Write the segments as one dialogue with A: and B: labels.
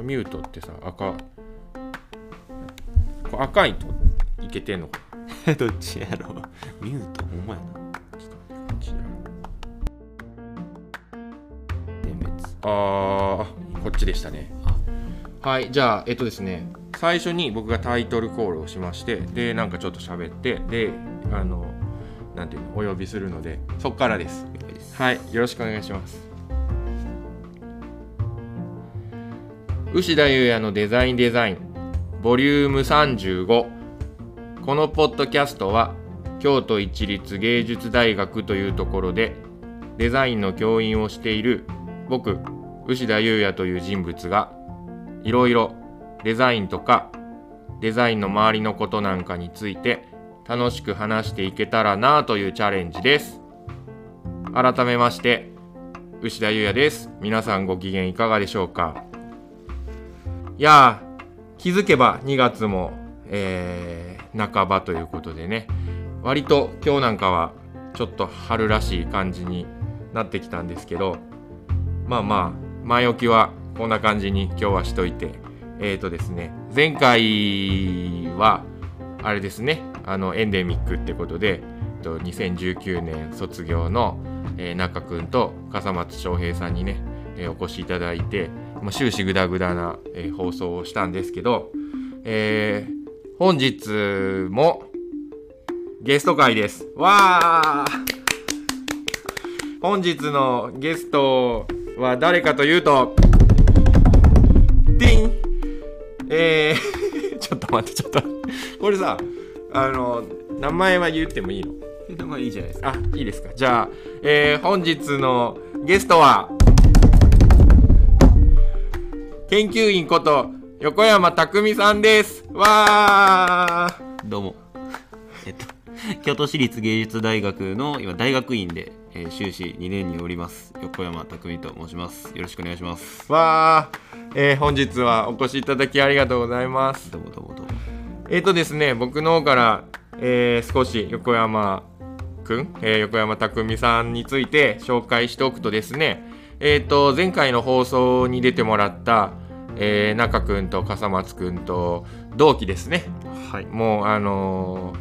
A: れミュートってさ赤。これ赤いといけてんのか
B: どっちやろ？ミュートほんまやな。
A: あーこっちでしたね。はいじゃあえっとですね。最初に僕がタイトルコールをしましてでなんかちょっと喋ってであのなんていうのお呼びするので。そっからです。はいよろしくお願いします牛田優也のデザインデザインボリューム35このポッドキャストは京都市立芸術大学というところでデザインの教員をしている僕牛田優也という人物がいろいろデザインとかデザインの周りのことなんかについて楽しく話していけたらなというチャレンジです。改めまして牛田優也です。皆さんご機嫌いかがでしょうか？いや気づけば2月も、えー半ばということでね。割と今日なんかはちょっと春らしい感じになってきたんですけどまあまあ前置きはこんな感じに今日はしといてえーとですね前回はあれですねあのエンデミックってことで2019年卒業の、えー中くんと笠松翔平さんにね、えーお越しいただいて、まあ、終始グダグダな、えー放送をしたんですけど、えー本日もゲスト会です。わー！本日のゲストは誰かというとディン！えー、ちょっと待ってちょっと。これさあの名前は言ってもいいの？
B: まあいいじゃないですか。
A: あいいですか。じゃあ、えー本日のゲストは研究員こと横山匠さんです。わー。
B: どうも。えっと京都市立芸術大学の今大学院で、えー修士2年におります横山匠と申します。よろしくお願いします。
A: わー、えー本日はお越しいただきありがとうございます。
B: どうもどうもどうも。
A: えーとですね僕の方から、えー少し横山くん、えー横山匠さんについて紹介しておくとですねえーと前回の放送に出てもらった、えー中くんと笠松くんと同期ですね。
B: はい。
A: もうあの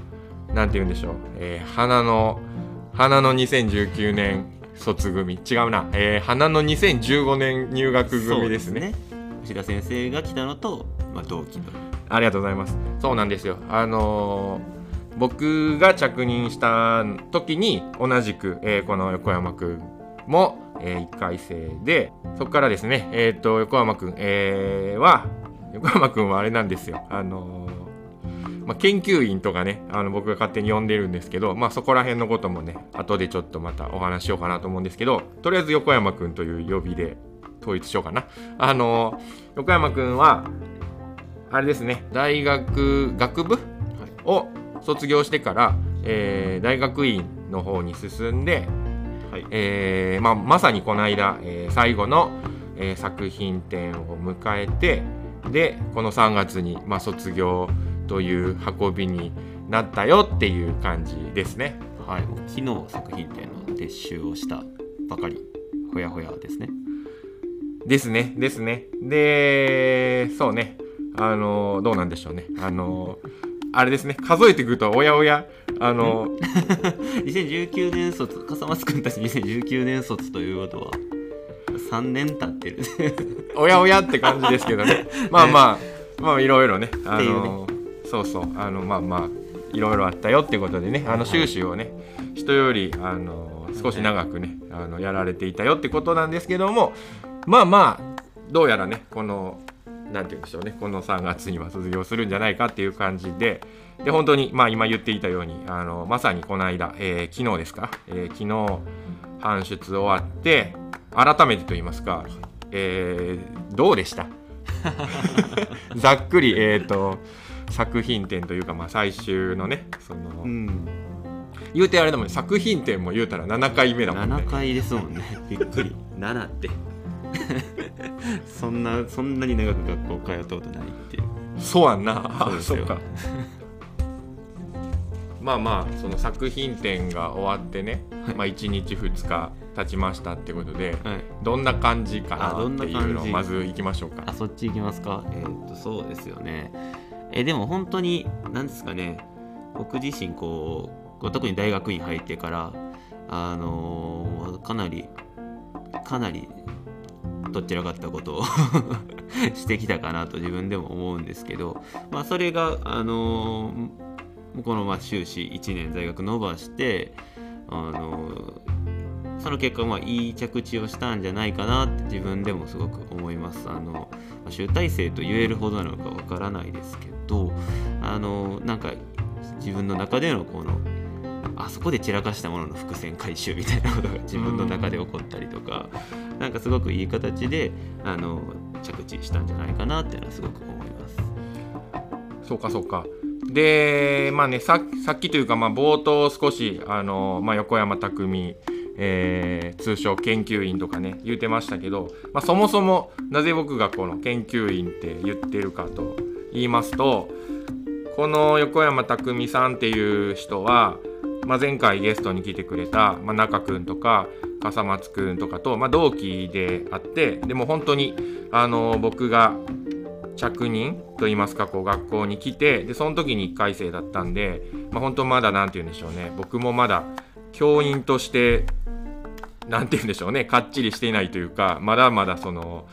A: ーなんて言うんでしょう、えー花の花の2019年卒組。違うな、えー花の2015年入学組ですね。
B: 牛田先生が来たのと、まあ、同期の
A: ありがとうございます。そうなんですよ。あのー僕が着任した時に同じく、えーこの横山くんも、え1回生でそこからですね、えー、と横山くん、えーは横山くんはあれなんですよ。あのーまあ、研究員とかねあの僕が勝手に呼んでるんですけど、まあ、そこら辺のこともね後でちょっとまたお話しようかなと思うんですけどとりあえず横山くんという呼びで統一しようかな。あのー横山くんはあれですね大学学部を卒業してから、えー大学院の方に進んで、
B: はい。
A: えーまあ、まさにこの間、えー最後の、えー作品展を迎えてでこの3月に、まあ、卒業という運びになったよっていう感じですね。
B: はい。昨日作品展の撤収をしたばかり。ほやほやですね。
A: ですね。ですね。でそうね。あのどうなんでしょうね。あのあれですね。数えていくとおやおやあの
B: 2019年卒笠松君たち2019年卒ということは3年経ってる。
A: おやおやって感じですけどね。まあまあまあいろいろねあのそうそうあのまあまあいろいろあったよってことでねあの収集をね人よりあの少し長くねあのやられていたよってことなんですけどもまあまあどうやらねこのなんて言うんでしょうね。この3月には卒業するんじゃないかっていう感じで。で本当にまあ今言っていたようにあのまさにこの間、えー昨日ですか、えー昨日搬出終わって改めてと言いますか、えーどうでした？ざっくり、えー、と作品展というか、まあ、最終のねその、
B: うん。
A: 言うてあれだもんね。作品展も言うたら7回目だもんね。
B: 7回ですもんね。びっくり。7って そんなそんなに長く学校通ったことないっていう。
A: そうやんな。
B: そうですよ。
A: か。まあまあその作品展が終わってね、
B: はい。
A: まあ1日2日経ちましたってことで
B: はい。
A: どんな感じかなっていうのをまずいきましょうか。
B: あそっち行きますか？えーっとそうですよね。えでも本当に何ですかね。僕自身こうこう特に大学院入ってからあのーかなりかなりどちらかったことを してきたかなと自分でも思うんですけど、まあ、それが、あのーこのまあ修士1年在学伸ばして、あのーその結果まあいい着地をしたんじゃないかなって自分でもすごく思います。あの集大成と言えるほどなのかわからないですけど、あのなんか自分の中でのこのあそこで散らかしたものの伏線回収みたいなことが 自分の中で起こったりとか、なんかすごくいい形であの着地したんじゃないかなっていうのはすごく思います。
A: そうかそうかでまあねささっきというかまあ冒頭少しあの、まあ、横山匠えー通称研究員とかね言うてましたけど、まあ、そもそもなぜ僕がこの研究員って言ってるかと言いますとこの横山匠さんっていう人は、まあ、前回ゲストに来てくれた、まあ、中君とか笠松君とかと、まあ、同期であってでも本当にあの僕が着任といいますかこう学校に来てでその時に1回生だったんで、まあ、本当まだ何て言うんでしょうね僕もまだ教員として何て言うんでしょうねかっちりしていないというかまだまだその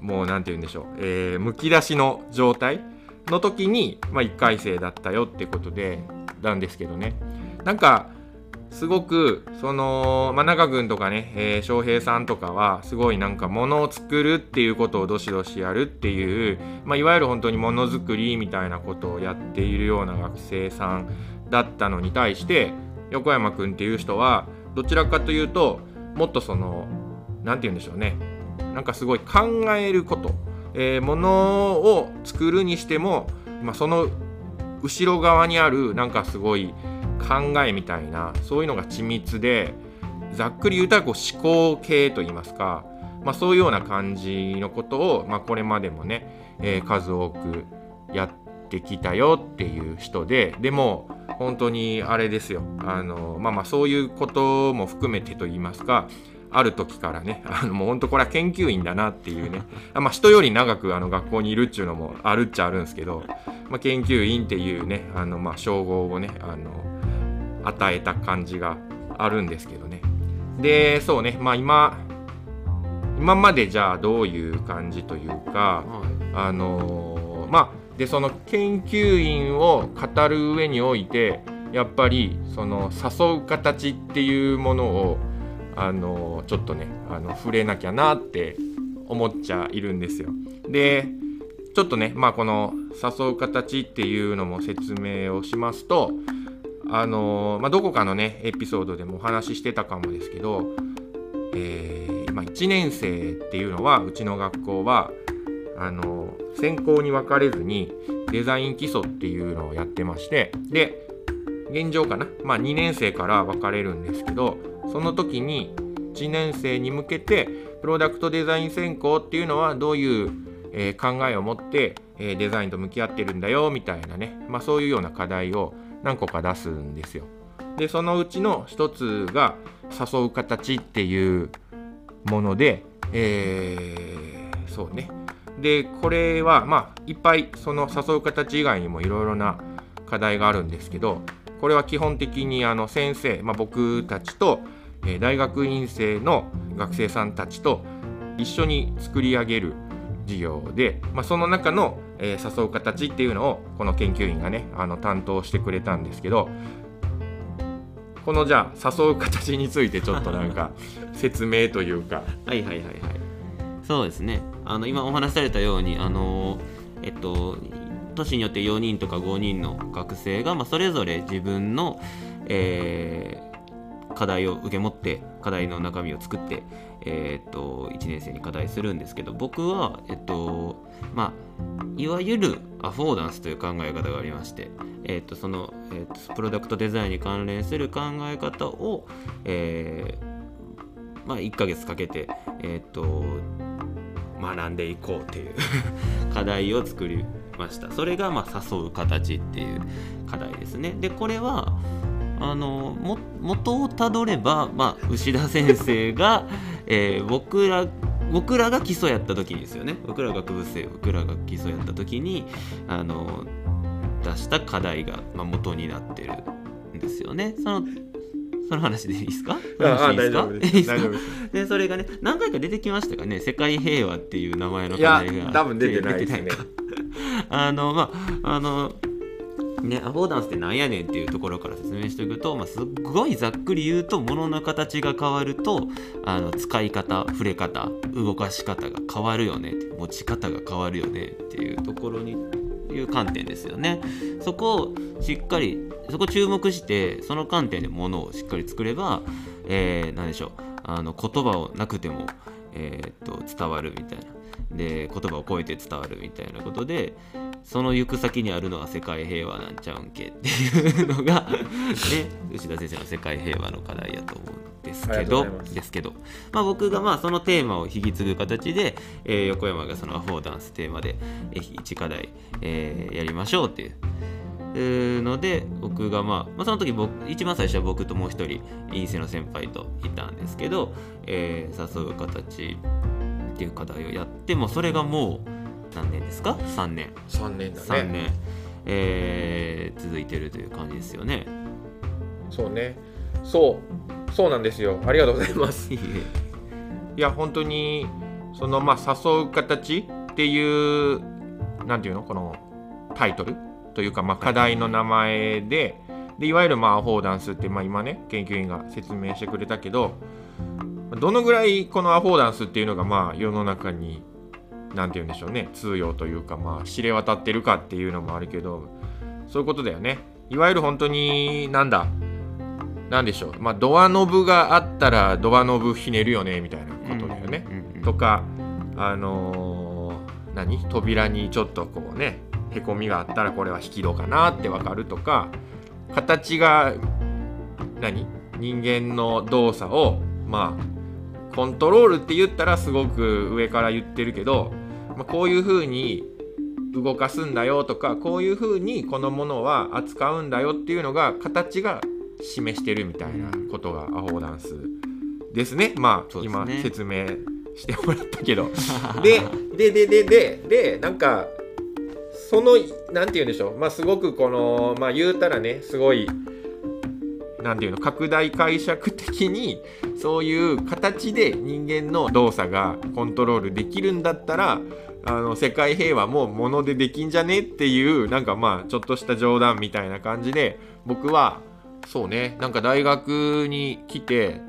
A: もう何て言うんでしょう、えーむき出しの状態の時に、まあ、1回生だったよってことでなんですけどね。なんかすごくその、まあ、中君とかね、えー翔平さんとかはすごいなんかものを作るっていうことをどしどしやるっていう、まあ、いわゆる本当にものづくりみたいなことをやっているような学生さんだったのに対して横山君っていう人はどちらかというともっとその何て言うんでしょうね。なんかすごい考えること、えーものを作るにしても、まあ、その後ろ側にあるなんかすごい考えみたいなそういうのが緻密でざっくり言うたらこう思考系といいますか、まあ、そういうような感じのことを、まあ、これまでもね、えー数多くやってきたよっていう人ででも本当にあれですよ。あのまあまあそういうことも含めてと言いますかある時からねあのもう本当これは研究員だなっていうね。まあ人より長くあの学校にいるっていうのもあるっちゃあるんですけど、まあ、研究員っていうねあのまあ称号をねあの与えた感じがあるんですけどね。でそうね。まあ今今までじゃあどういう感じというかあのーまあでその研究員を語る上においてやっぱりその誘う形っていうものをあのーちょっとねあの触れなきゃなって思っちゃいるんですよ。でちょっとねまあこの誘う形っていうのも説明をしますとあのまあ、どこかのねエピソードでもお話ししてたかもですけど、えーまあ、1年生っていうのはうちの学校はあの専攻に分かれずにデザイン基礎っていうのをやってましてで現状かな、まあ、2年生から分かれるんですけどその時に1年生に向けてプロダクトデザイン専攻っていうのはどういう、えー考えを持って、えーデザインと向き合ってるんだよみたいなね、まあ、そういうような課題を何個か出すんですよ。でそのうちの一つが誘う形っていうもので、えーそうねでこれはまあいっぱいその誘う形以外にもいろいろな課題があるんですけどこれは基本的にあの先生、まあ、僕たちと、え大学院生の学生さんたちと一緒に作り上げる授業で、まあ、その中の、えー誘う形っていうのをこの研究員がねあの担当してくれたんですけどこのじゃあ誘う形についてちょっとなんか 説明というか。
B: はいはいはいはい。そうですね。あの今お話しされたようにあのえっと年によって4人とか5人の学生が、まあ、それぞれ自分の、えー課題を受け持って課題の中身を作って、えーと1年生に課題するんですけど僕は、えっとまあ、いわゆるアフォーダンスという考え方がありまして、えーとその、えーとプロダクトデザインに関連する考え方を、えーまあ、1ヶ月かけて、えーと学んでいこうという 課題を作りました。それがまあ誘う形っていう課題ですね。でこれはあのも元をたどれば、まあ、牛田先生が、えー僕ら僕らが基礎やった時にですよね。僕ら学部生僕らが基礎やった時にあの出した課題が、まあ、元になってるんですよね。そのその話でいいですか？でいい
A: 大丈夫です
B: ですか？
A: 大丈夫です
B: でそれがね何回か出てきましたかね？世界平和っていう名前の課題が
A: 多分出てないですね。
B: あのまああのね、アフォーダンスってなんやねんっていうところから説明していくと、まあ、すっごいざっくり言うと物の形が変わるとあの使い方触れ方動かし方が変わるよね持ち方が変わるよねっていうところにいう観点ですよね。そこをしっかりそこ注目してその観点でものをしっかり作れば、えー、何でしょうあの言葉をなくても、えーっと伝わるみたいなで言葉を超えて伝わるみたいなことでその行く先にあるのは世界平和なんちゃうんけっていうのが、ね、牛田先生の世界平和の課題やと思うんですけどですけど、まあ、僕がまあそのテーマを引き継ぐ形で、えー横山がそのアフォーダンステーマでえー1課題、えーやりましょうっていう。えーので僕がまあ、まあ、その時僕一番最初は僕ともう一人院生の先輩といたんですけど、えー誘う形っていう課題をやってもうそれがもう何年ですか？3年。
A: 3年だね。
B: 3年、えー続いてるという感じですよね。
A: そうね。そう。そうなんですよ。ありがとうございます。いや本当にそのまあ誘う形っていうなんていうの？このタイトル？というかまあ課題の名前ででいわゆるまあアフォーダンスってまあ今ね研究員が説明してくれたけどどのぐらいこのアフォーダンスっていうのがまあ世の中になんて言うんでしょうね。通用というかまあ知れ渡ってるかっていうのもあるけどそういうことだよね。いわゆる本当になんだなんでしょう。まあドアノブがあったらドアノブひねるよねみたいなことだよね、とかあのー何？扉にちょっとこうねへこみがあったらこれは引き戸かなってわかるとか形が何？人間の動作をまあコントロールって言ったらすごく上から言ってるけど、まあ、こういう風に動かすんだよとかこういう風にこのものは扱うんだよっていうのが形が示してるみたいなことがアフォーダンスですね。まあ
B: ね。
A: 今説明してもらったけど。ででででででなんかそのなんて言うんでしょう。まあすごくこのまあ言うたらねすごいなんていうの拡大解釈的にそういう形で人間の動作がコントロールできるんだったらあの世界平和もものでできんじゃねっていうなんかまあちょっとした冗談みたいな感じで僕はそうねなんか大学に来て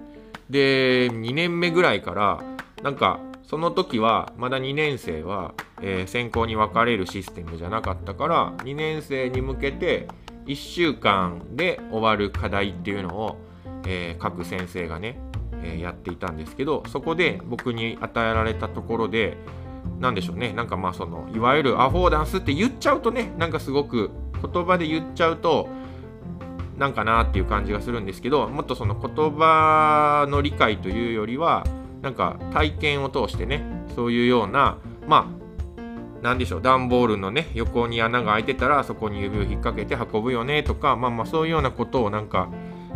A: で2年目ぐらいからなんかその時はまだ2年生は、えー専攻に分かれるシステムじゃなかったから2年生に向けて1週間で終わる課題っていうのを、えー各先生がね、えーやっていたんですけどそこで僕に与えられたところでなんでしょうねなんかまあそのいわゆるアフォーダンスって言っちゃうとねなんかすごく言葉で言っちゃうとなんかなっていう感じがするんですけどもっとその言葉の理解というよりはなんか体験を通してねそういうようなまあなんでしょう段ボールのね横に穴が開いてたらそこに指を引っ掛けて運ぶよねとかまあまあそういうようなことをなんか、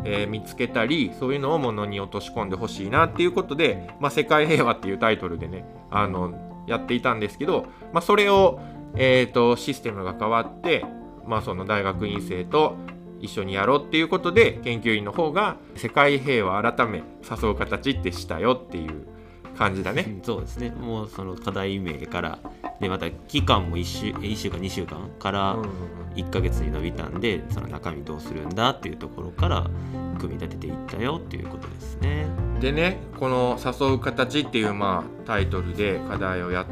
A: えー見つけたりそういうのを物に落とし込んでほしいなっていうことで「まあ、世界平和」っていうタイトルでねあのやっていたんですけど、まあ、それを、えー、とシステムが変わって、まあ、その大学院生と一緒にやろうっていうことで研究員の方が「世界平和改め誘う形ってしたよ」っていう感じだね。
B: うんそうですねもうその課題名からでまた期間も1週1週間2週間から
A: うんうんうん
B: 1ヶ月に伸びたんでその中身どうするんだっていうところから組み立てていったよっていうことですね。
A: でねこの「誘う形」っていうまあタイトルで課題をやっ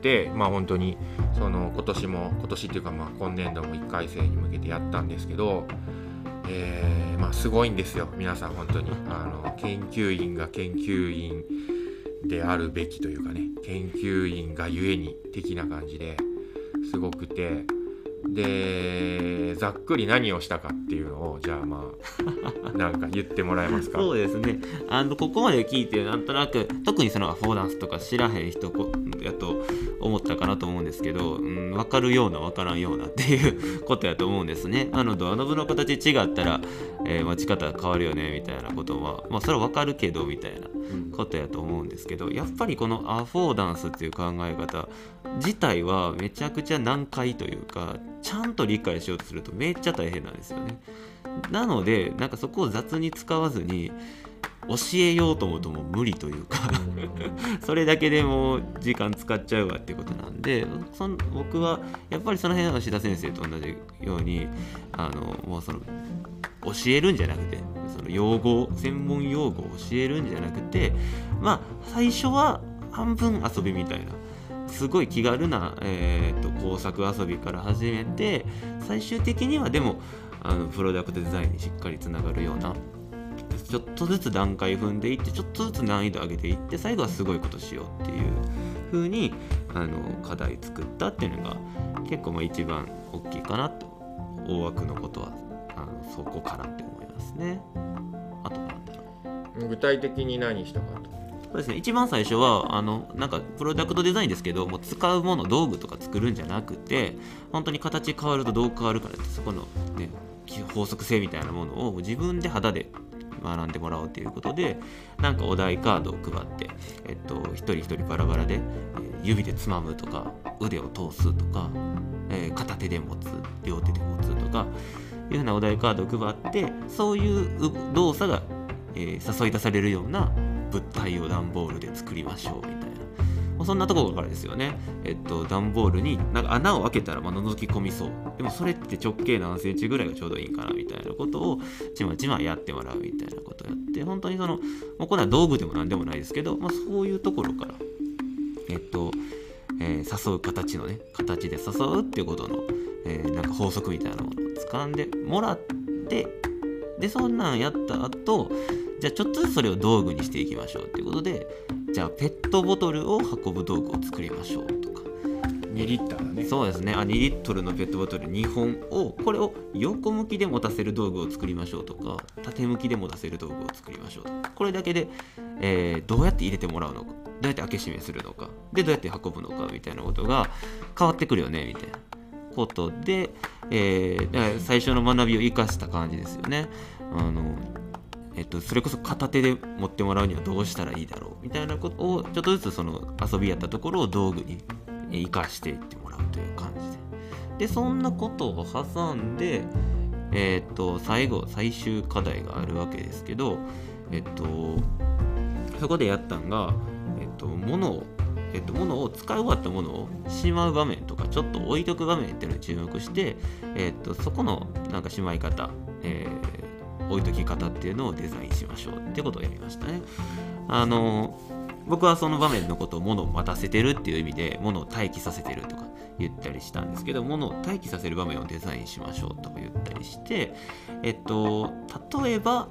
A: てまあ本当にその今年も今年っていうかまあ今年度も1回生に向けてやったんですけど、えーまあすごいんですよ皆さん本当にあの研究員が研究員であるべきというかね研究員がゆえに的な感じですごくてでざっくり何をしたかっていうのをじゃあまあなんか言ってもらえますか？
B: そうですね。あのここまで聞いてなんとなく特にそのアフォーダンスとか知らへん人やと思ったかなと思うんですけど、うん、分かるような分からんようなっていうことやと思うんですね。あのドアノブの形違ったら、えー、待ち方変わるよねみたいなことはまあそれは分かるけどみたいなことやと思うんですけどやっぱりこのアフォーダンスっていう考え方自体はめちゃくちゃ難解というかちゃんと理解しようとするとめっちゃ大変なんですよね。なのでなんかそこを雑に使わずに教えようと思うともう無理というか それだけでもう時間使っちゃうわっていうことなんでその僕はやっぱりその辺は志田先生と同じようにあのもうその教えるんじゃなくてその用語専門用語を教えるんじゃなくてまあ最初は半分遊びみたいなすごい気軽な、えーと、工作遊びから始めて最終的にはでもあのプロダクトデザインにしっかりつながるようなちょっとずつ段階踏んでいってちょっとずつ難易度上げていって最後はすごいことしようっていう風にあの課題作ったっていうのが結構まあ一番大きいかなと。大枠のことはあのそこかなって思いますね。あと
A: 具体的に何したかと。
B: そうですね。一番最初はあのなんかプロダクトデザインですけどもう使うもの道具とか作るんじゃなくて本当に形変わるとどう変わるかってそこの、ね、法則性みたいなものを自分で肌で学んでもらおうということでなんかお題カードを配って、えっと、一人一人バラバラで、え指でつまむとか腕を通すとか、え、片手で持つ両手で持つとかいうふうなお題カードを配ってそういう動作が、えー、誘い出されるような物体を段ボールで作りましょうみたいな。そんなところからですよね。えっと、段ボールになんか穴を開けたらま覗き込みそう。でもそれって直径何センチぐらいがちょうどいいんかなみたいなことをちまちまやってもらうみたいなことをやって、本当にその、まあ、これは道具でも何でもないですけど、まあ、そういうところから、えっと、えー、誘う形のね、形で誘うっていうことの、えー、なんか法則みたいなものを掴んでもらって、で、そんなんやった後、じゃあちょっとずつそれを道具にしていきましょうっていうことでじゃあペットボトルを運ぶ道具を作りましょうとか。
A: 2リッターだね。
B: そうですね。あ2リットルのペットボトル2本をこれを横向きで持たせる道具を作りましょうとか縦向きで持たせる道具を作りましょうとか。これだけで、えー、どうやって入れてもらうのかどうやって開け閉めするのかでどうやって運ぶのかみたいなことが変わってくるよねみたいなことで、えー、最初の学びを生かした感じですよね。あのえっと、それこそ片手で持ってもらうにはどうしたらいいだろうみたいなことをちょっとずつその遊びやったところを道具に生かしていってもらうという感じで。でそんなことを挟んでえっと最後最終課題があるわけですけどえっとそこでやったんがえっと物をえっと、物を使い終わったものをしまう場面とかちょっと置いとく場面っていうのに注目して、えっと、そこのなんかしまい方、えー置いとき方っていうのをデザインしましょうってことをやりましたね。あの僕はその場面のことを物を待たせてるっていう意味で物を待機させてるとか言ったりしたんですけど物を待機させる場面をデザインしましょうとか言ったりしてえっと例えば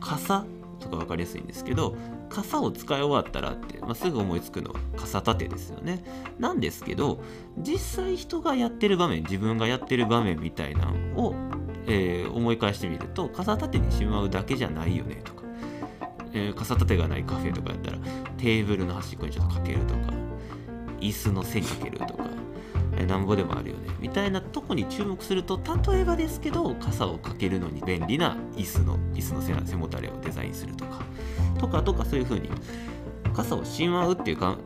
B: 傘とか分かりやすいんですけど傘を使い終わったらって、まあ、すぐ思いつくのは傘立てですよね。なんですけど実際人がやってる場面自分がやってる場面みたいなのをえー、思い返してみると傘立てにしまうだけじゃないよねとか、えー、傘立てがないカフェとかやったらテーブルの端っこにちょっとかけるとか椅子の背にかけるとか、なんぼでもあるよね。みたいなとこに注目すると例えばですけど傘をかけるのに便利な椅子の椅子の背もたれをデザインするとかとかとかそういう風に傘をしまうっていう考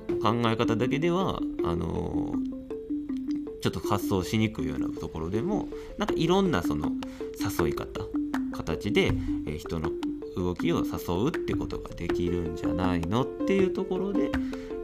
B: え方だけではあのーちょっと発想しにくいようなところでもなんかいろんなその誘い方形で、え人の動きを誘うってことができるんじゃないのっていうところで、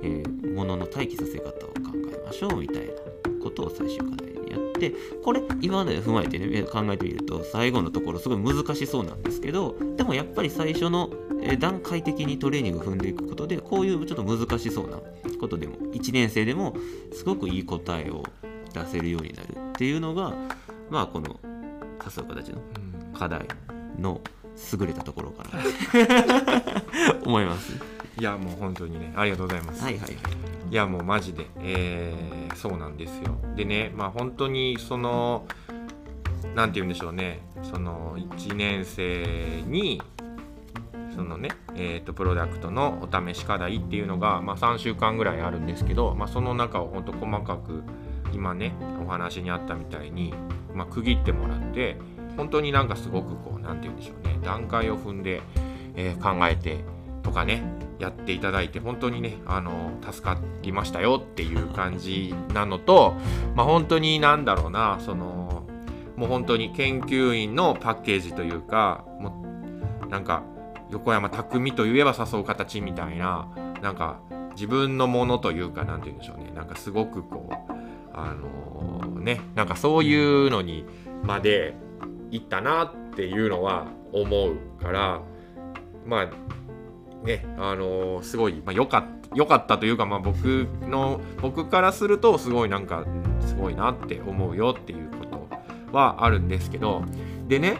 B: えー、物の待機させ方を考えましょうみたいな。ことを最終課題にやってこれ今まで踏まえてね考えてみると最後のところすごい難しそうなんですけどでもやっぱり最初の段階的にトレーニングを踏んでいくことでこういうちょっと難しそうなことでも1年生でもすごくいい答えを出せるようになるっていうのがまあこの誘う形の課題の優れたところかな思います。
A: いやもう本当にねありがとうございます。
B: はいはいはい
A: いやもうマジで、えーそうなんですよ。でねまあ本当にそのなんて言うんでしょうね。その1年生にそのね、えー、とプロダクトのお試し課題っていうのが、まあ、3週間ぐらいあるんですけど、まあ、その中を本当細かく今ねお話にあったみたいに、まあ、区切ってもらって本当になんかすごくこうなんて言うんでしょうね。段階を踏んで、えー考えてとかね。やっていただいて本当にねあの助かりましたよっていう感じなのと、まあ、本当になんだろうなそのもう本当に研究員のパッケージというかもうなんか横山匠といえば誘う形みたいななんか自分のものというかなんて言うんでしょうね。なんかすごくこうあのねなんかそういうのにまで行ったなっていうのは思うからまあねあのすごい、まあ、よかった良かったというか、まあ、僕の僕からするとすごいなんかうんすごいなって思うよっていうことはあるんですけどでね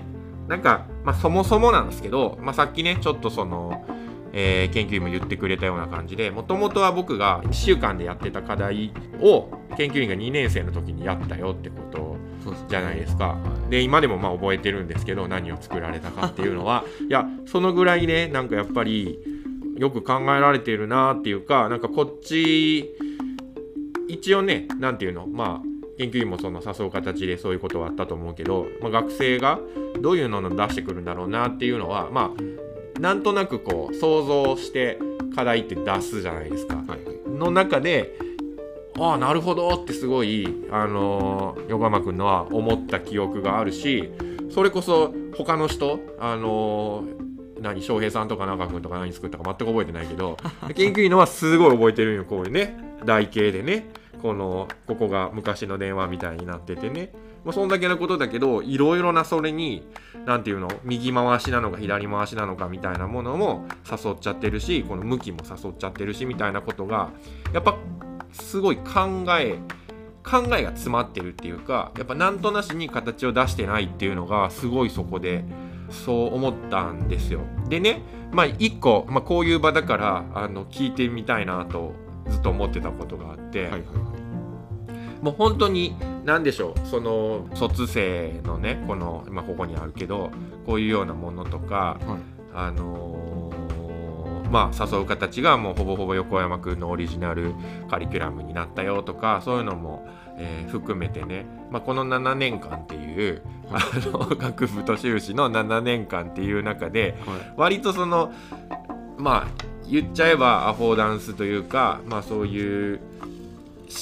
A: なんか、まあ、そもそもなんですけど、まあ、さっきねちょっとその、えー研究員も言ってくれたような感じでもともとは僕が1週間でやってた課題を研究員が2年生の時にやったよってことじゃないですか。で今でもまあ覚えてるんですけど何を作られたかっていうのは。いやそのぐらいねなんかやっぱりよく考えられてるなっていうかなんかこっち一応ねなんていうのまあ研究員もその誘う形でそういうことはあったと思うけど、まあ、学生がどういうのを出してくるんだろうなっていうのはまあなんとなくこう想像して課題って出すじゃないですか。
B: はいはい
A: の中でああなるほどってすごい、あのー横山君のは思った記憶があるしそれこそ他の人、あのー何翔平さんとか中君とか何作ったか全く覚えてないけど 研究員のはすごい覚えてるんよこういうね台形でね。このここが昔の電話みたいになっててね、まあ、そんだけのことだけどいろいろなそれに何ていうの右回しなのか左回しなのかみたいなものも誘っちゃってるしこの向きも誘っちゃってるしみたいなことがやっぱすごい考え考えが詰まってるっていうかやっぱなんとなしに形を出してないっていうのがすごいそこでそう思ったんですよ。でねまあ一個、まあ、こういう場だからあの聞いてみたいなとずっと思ってたことがあって、
B: はいはい
A: もう本当に何でしょうその卒生のねこの、まあ、ここにあるけどこういうようなものとか
B: はい。
A: あのーまあ誘う形がもうほぼほぼ横山くんのオリジナルカリキュラムになったよとかそういうのも、えー含めてね、まあ、この7年間っていうあの 学部と修士の7年間っていう中で
B: はい。
A: 割とそのまあ言っちゃえばアフォーダンスというかまあそういう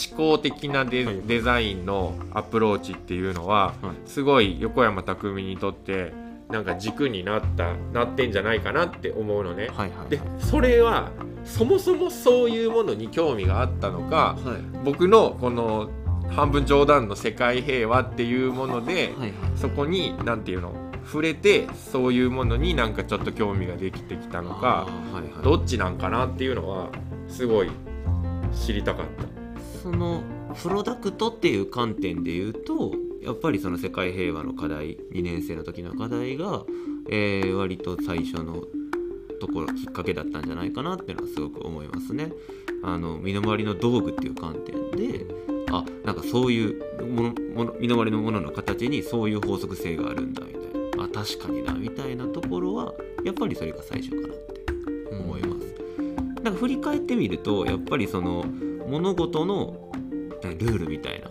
A: 思考的なデ,、
B: はい。
A: デザインのアプローチっていうのは
B: はい。
A: すごい横山匠にとってなんか軸になったなってんじゃないかなって思うのね。
B: はいはい。
A: でそれはそもそもそういうものに興味があったのか
B: はい。
A: 僕のこの半分冗談の世界平和っていうもので、
B: はいはい
A: そこに何て言うの触れてそういうものになんかちょっと興味ができてきたのか
B: はいはい
A: どっちなんかなっていうのはすごい知りたかった。
B: そのプロダクトっていう観点で言うとやっぱりその世界平和の課題2年生の時の課題が、えー割と最初のところきっかけだったんじゃないかなっていうのはすごく思いますね。あの身の回りの道具っていう観点であなんかそういうものもの身の回りのものの形にそういう法則性があるんだみたいなあ確かになみたいなところはやっぱりそれが最初かなって思います。なんか振り返ってみるとやっぱりその物事のルールみたいな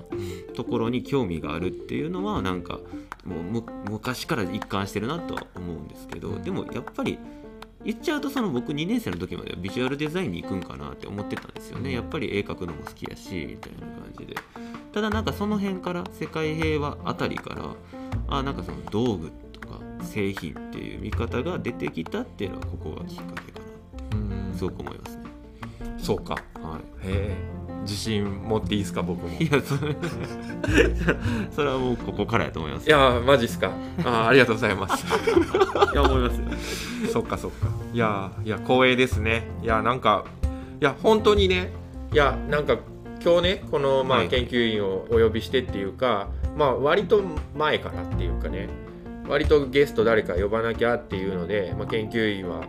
B: ところに興味があるっていうのはなんかもうむ昔から一貫してるなとは思うんですけどでもやっぱり言っちゃうとその僕2年生の時まではビジュアルデザインに行くんかなって思ってたんですよね。やっぱり絵描くのも好きやしみたいな感じで。ただなんかその辺から世界平和あたりからあなんかその道具とか製品っていう見方が出てきたっていうのはここがきっかけかなってすごく思いますね
A: そうか
B: はい
A: へえ自信持っていいですか僕も。
B: いやそれ それはもうここからやと思います
A: いやマジっすかあーありがとうございます。
B: いや思いますよ
A: そっかそっか。いやいや光栄ですね。いやなんかいや本当にねいやなんか今日ねこのまあ
B: はい
A: 研究員をお呼びしてっていうか、まあ割と前からっていうかね割とゲスト誰か呼ばなきゃっていうので、まあ、研究員は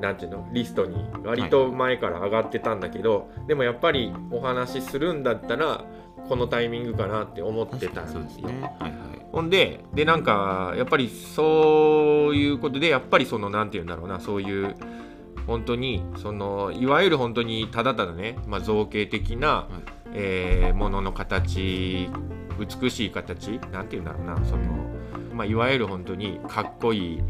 A: なんていうのリストに割と前から上がってたんだけど、でもやっぱりお話しするんだったらこのタイミングかなって思ってたんですよ。
B: ね。はいはい。
A: ほんででなんかやっぱりそういうことでやっぱりそのなんて言うんだろうなそういう本当にそのいわゆる本当にただただね、まあ、造形的な、えーものの形美しい形なんて言うんだろうなその、まあ、いわゆる本当にかっこいい、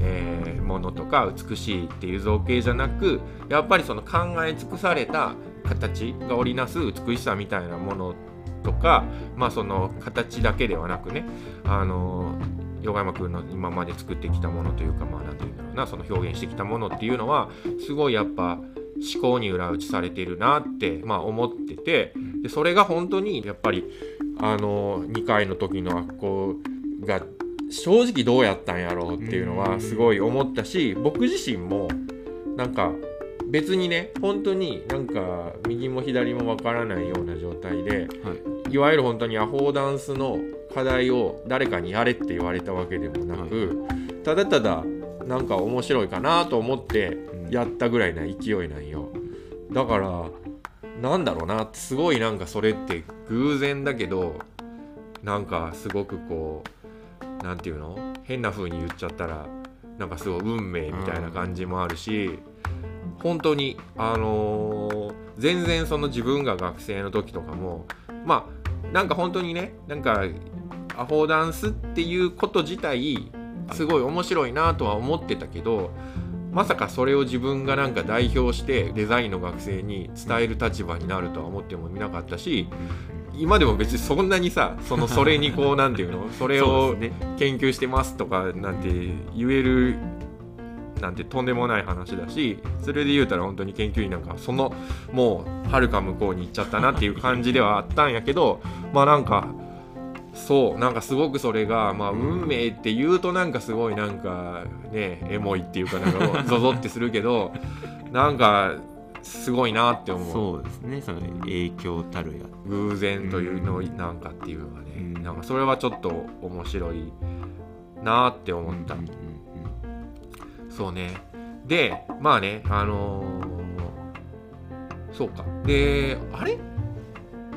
A: えーものとか美しいっていう造形じゃなくやっぱりその考え尽くされた形が織りなす美しさみたいなものとか、まあ、その形だけではなくねあの横山君の今まで作ってきたものというかまあなんていうんだろうなその表現してきたものっていうのはすごいやっぱ思考に裏打ちされてるなって、まあ、思っててでそれが本当にやっぱりあの2回の時のあっこが正直どうやったんやろうっていうのはすごい思ったし僕自身もなんか別にね本当になんか右も左もわからないような状態で
B: はい。
A: いわゆる本当にアホーダンスの課題を誰かにやれって言われたわけでもなく、ただただなんか面白いかなと思ってやったぐらいな勢いなんよ。だからなんだろうなすごいなんかそれって偶然だけどなんかすごくこうなんていうの？変な風に言っちゃったらなんかすごい運命みたいな感じもあるし、本当にあのー全然その自分が学生の時とかもまあなんか本当にねなんかアフォーダンスっていうこと自体すごい面白いなとは思ってたけどまさかそれを自分がなんか代表してデザインの学生に伝える立場になるとは思ってもみなかったし今でも別にそんなにさそのそれにこうなんていうの それ
B: そ
A: を研究してますとかなんて言えるなんてとんでもない話だしそれで言うたら本当に研究員なんかそのもうはるか向こうに行っちゃったなっていう感じではあったんやけどまあなんかそうなんかすごくそれがまあ運命って言うとなんかすごいなんかねエモいっていうかなんかゾゾってするけど なんかすごいなって思う。
B: そうですね。その影響たるや
A: 偶然というのなんかっていうのがね、
B: うん。
A: なんかそれはちょっと面白いなって思った、
B: うんうん
A: そうね。でまあねあのーそうか。であれ？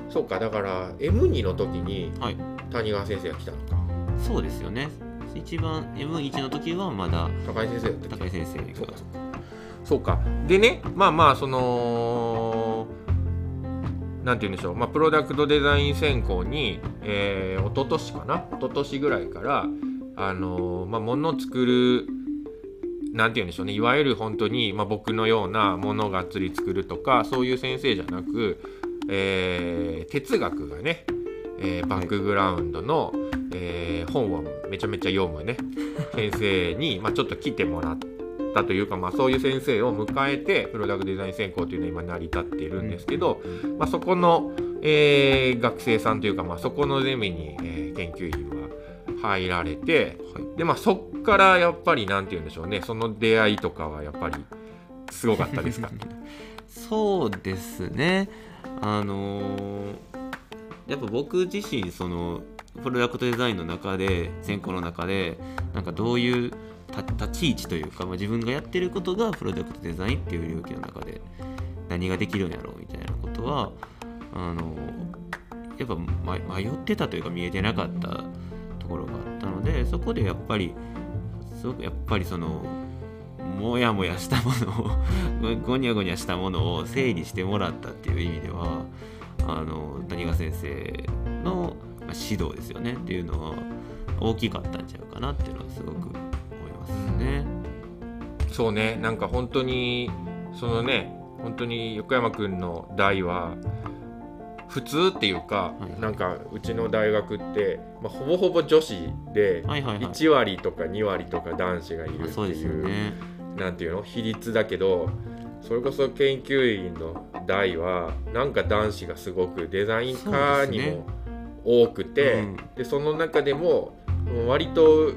A: そうかだから M2 の時に
B: はい
A: 谷川先生が来たのか。
B: うんそうですよね。一番 M1 の時はまだ
A: 高井先生だった
B: 高井先生
A: そうか
B: が
A: そうか。でねまあまあそのなんて言うんでしょう、まあ、プロダクトデザイン専攻に、えー、一昨年かな？一昨年ぐらいからあのーまあ物を作るなんて言うんでしょうね。いわゆる本当に、まあ、僕のようなものがっつり作るとかそういう先生じゃなく、えー哲学がね、えーバックグラウンドの、えー本をめちゃめちゃ読むね。先生に、まあ、ちょっと来てもらったというか、まあ、そういう先生を迎えてプロダクトデザイン専攻というのは今成り立っているんですけど、まあ、そこの、えー学生さんというか、まあ、そこのゼミに、えー研究員は入られて、でまあそっからやっぱりなんて言うんでしょうね。その出会いとかはやっぱりすごかったですか？
B: そうですね。あのーやっぱ僕自身そのプロダクトデザインの中で専攻の中でなんかどういう立ち位置というか、まあ、自分がやってることがプロダクトデザインっていう領域の中で何ができるんやろうみたいなことはあのやっぱ迷ってたというか見えてなかったところがあったのでそこでやっぱりすごくやっぱりそのもやもやしたものをごにゃごにゃしたものを整理してもらったっていう意味ではあの谷川先生のまあ指導ですよねっていうのは大きかったんちゃうかなっていうのはすごく思いますね。
A: そうねなんか本当にそのね本当に横山くんの代は普通っていうか、
B: はい
A: なんかうちの大学って、まあ、ほぼほぼ女子で
B: はいはいはい。
A: 1割とか2割とか男子がいるって
B: あそうですよ
A: い。なんていうの比率だけどそれこそ研究員の代はなんか男子がすごくデザイン科にも多くて
B: うん。
A: でその中でも割と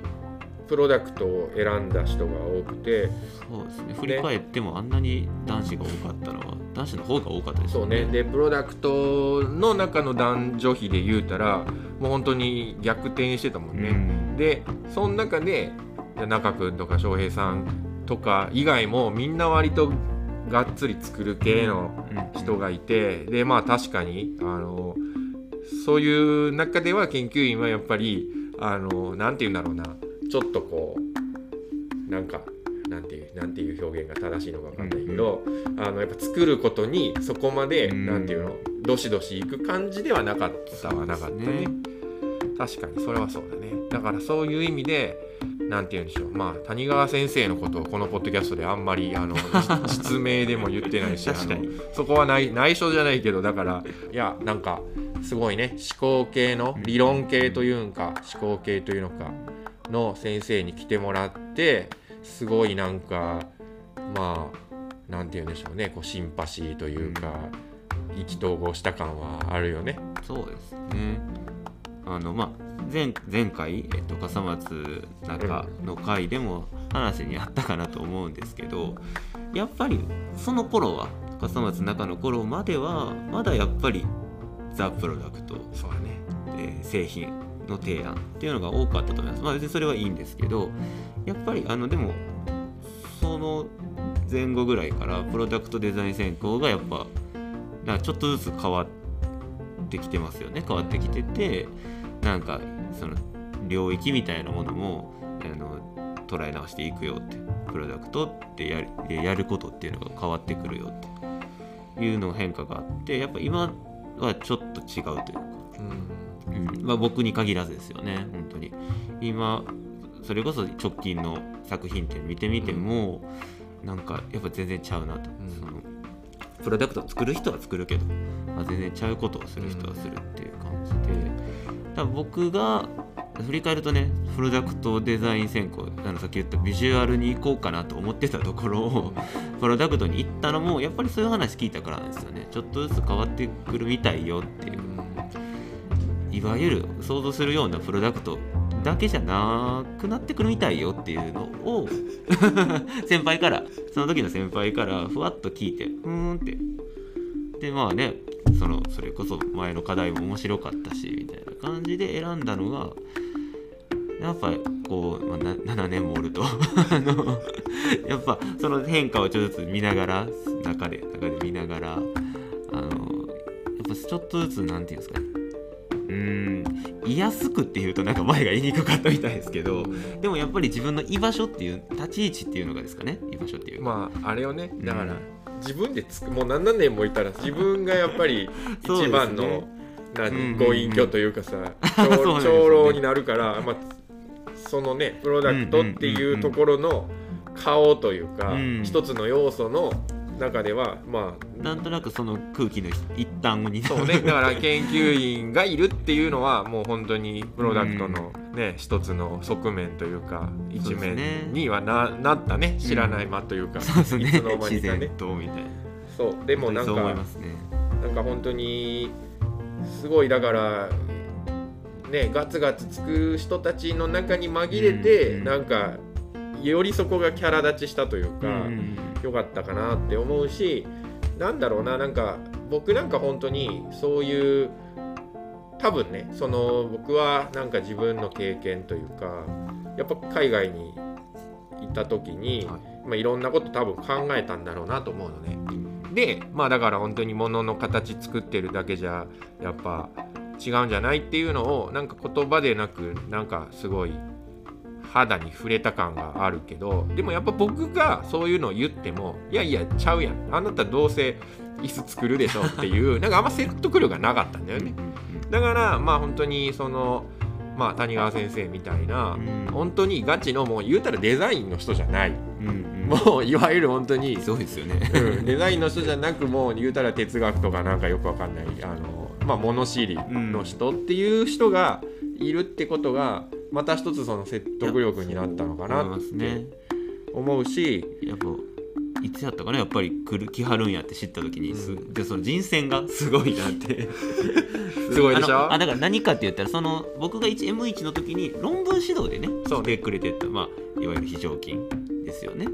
A: プロダクトを選んだ人が多くて
B: そうですね。振り返ってもあんなに男子が多かったのは男子の方が多かったですよ
A: そうね。でプロダクトの中の男女比で言うたらもう本当に逆転してたもんね。
B: うん。
A: でその中で中君とか翔平さんとか以外もみんな割とがっつり作る系の人がいてでまあ確かにあのそういう中では研究員はやっぱりあのなんて言うんだろうな。ちょっとこうなんかなんていうなんていう表現が正しいのか分かんないけど、あのやっぱ作ることにそこまで、
B: うん。
A: なんていうのどしどしいく感じではなかったはなかったね確かにそれはそうだね。だからそういう意味でなんて言うんでしょう。まあ谷川先生のことをこのポッドキャストであんまりあのじ実名でも言ってないしあのそこは内内緒じゃないけどだからいやなんかすごいね。思考系の理論系というんか思考系というのかの先生に来てもらってすごいなんかまあなんて言うんでしょうね。こうシンパシーというか、意気投合した感はあるよね。
B: そうですね。あのまあ前前回、えっと、笠松中の回でも話にあったかなと思うんですけど、やっぱりその頃は笠松中の頃まではまだやっぱりザ・プロダクト、
A: そうだね
B: えー製品の提案っていうのが多かったと思います。まあ別にそれはいいんですけどやっぱりあのでもその前後ぐらいからプロダクトデザイン専攻がやっぱなんかちょっとずつ変わってきてますよね。変わってきててなんかその領域みたいなものもあの捉え直していくよってプロダクトってやるでやることっていうのが変わってくるよっていうの変化があってやっぱ今はちょっと違うというか。
A: うん
B: うん。まあ、僕に限らずですよね本当に。今それこそ直近の作品展見てみても、なんかやっぱ全然ちゃうなと、
A: うん。
B: そのプロダクト作る人は作るけど、まあ、全然ちゃうことをする人はするっていう感じで多分僕が振り返るとねプロダクトデザイン専攻あのさっき言ったビジュアルに行こうかなと思ってたところをプロダクトに行ったのもやっぱりそういう話聞いたからなんですよね。ちょっとずつ変わってくるみたいよっていう。いわゆる想像するようなプロダクトだけじゃなくなってくるみたいよっていうのを 先輩からその時の先輩からふわっと聞いてふーんってでまあねそのそれこそ前の課題も面白かったしみたいな感じで選んだのがやっぱこう、まあ、な7年もおると。あのやっぱその変化をちょっとずつ見ながら中で中で見ながらあのやっぱちょっとずつなんていうんですかね。うーん居やすくっていうとなんか前が言いにくかったみたいですけどでもやっぱり自分の居場所っていう立ち位置っていうのがですかね。居場所っていうか。
A: まああれをねだから、
B: うん
A: 自分でつくもう何年もいたら 自分がやっぱり一番の、
B: うんうんうん
A: 何ご隠居というかさ 長老になるから、まあ、そのねプロダクトっていうところの顔というか、
B: うん。
A: 一つの要素の中ではまあ
B: なんとなくその空気の一端に
A: そうね。だから研究員がいるっていうのはもう本当にプロダクトのね、一つの側面というか一面にはななったね。知らない間というか、
B: そうですね。
A: いつの間に
B: 自
A: かね。
B: 然とみたいな。
A: そう。でもなんか
B: ね。
A: なんか本当にすごいだからねガツガツつく人たちの中に紛れて、
B: うん。うん
A: なんかよりそこがキャラ立ちしたというか、
B: うん
A: 良かったかなって思うしなんだろうななんか僕なんか本当にそういう多分ねその僕はなんか自分の経験というかやっぱ海外に行った時に、
B: はい
A: いまあ、いろんなこと多分考えたんだろうなと思うのね。でまあだから本当に物の形作ってるだけじゃやっぱ違うんじゃないっていうのをなんか言葉でなくなんかすごい肌に触れた感があるけどでもやっぱ僕がそういうのを言ってもいやいやちゃうやん。あなたどうせ椅子作るでしょっていう なんかあんま説得力がなかったんだよね。だからまあ本当にそのまあ谷川先生みたいな
B: うん。
A: 本当にガチのもう言うたらデザインの人じゃない。
B: うんうん。
A: もういわゆる本当に
B: そうですよね。
A: うん、デザインの人じゃなくもう言うたら哲学とかなんかよくわかんないあの、まあ、物知りの人っていう人がいるってことがまた一つその説得力になったのかな
B: ますね。
A: 思うし。
B: やっぱいつやったかな？やっぱり来る来はるんやって知った時にす、でその人選がすごいなって。
A: すごいでしょ？
B: あだから何かって言ったらその僕が 1M1 の時に論文指導でね
A: そう
B: してくれてた、まあ、いわゆる非常勤ですよね。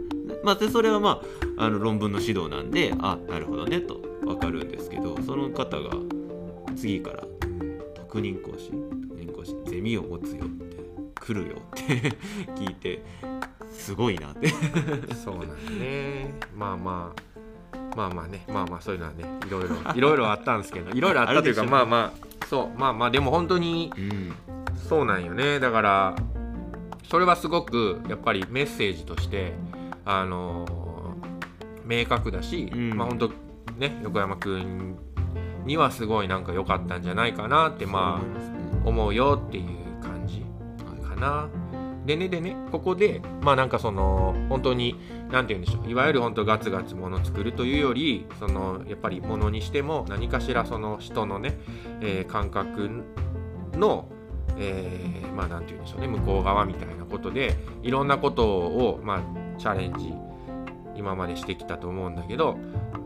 B: まあ、でそれはまああの論文の指導なんであなるほどねと分かるんですけどその方が次から特任講師特任講師ゼミを持つよって来るよって聞いてすごいなって。
A: そうなんだね。まあまあまあまあね。まあまあそういうのはねいろいろいろいろあったんですけどいろいろあったというかまあまあそうまあまあでも本当に
B: うん。
A: そうなんよね。だからそれはすごくやっぱりメッセージとしてあの明確だし、
B: うん。
A: まあ本当ね横山くんにはすごいなんか良かったんじゃないかなってまあ思うよっていうな。でねでねここでまあなんかその本当に何て言うんでしょう。いわゆる本当ガツガツもの作るというよりそのやっぱりものにしても何かしらその人のね、えー感覚の、えーまあなんて言うんでしょうね。向こう側みたいなことでいろんなことをまあチャレンジ今までしてきたと思うんだけど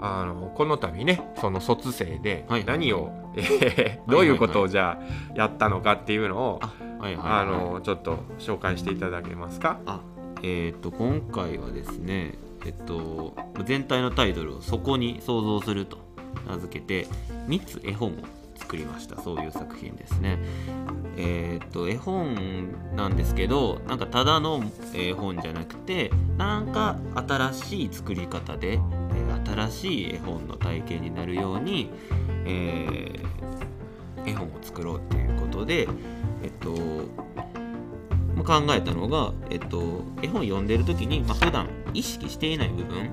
A: あのこの度ねその卒生で
B: はい。
A: 何を、えーどういうことをじゃあやったのかっていうのを、
B: あはいはい、
A: あのちょっと紹介していただけますか？
B: あえっ、と今回はですねえっと全体のタイトルを「そこに想像する」と名付けて3つ絵本を作りました。そういう作品ですね。えっ、と絵本なんですけどなんかただの絵本じゃなくてなんか新しい作り方で、えー新しい絵本の体験になるように、えー絵本を作ろうっていうことでえっとまあ考えたのが、えっと、絵本読んでる時に、まあ、普段意識していない部分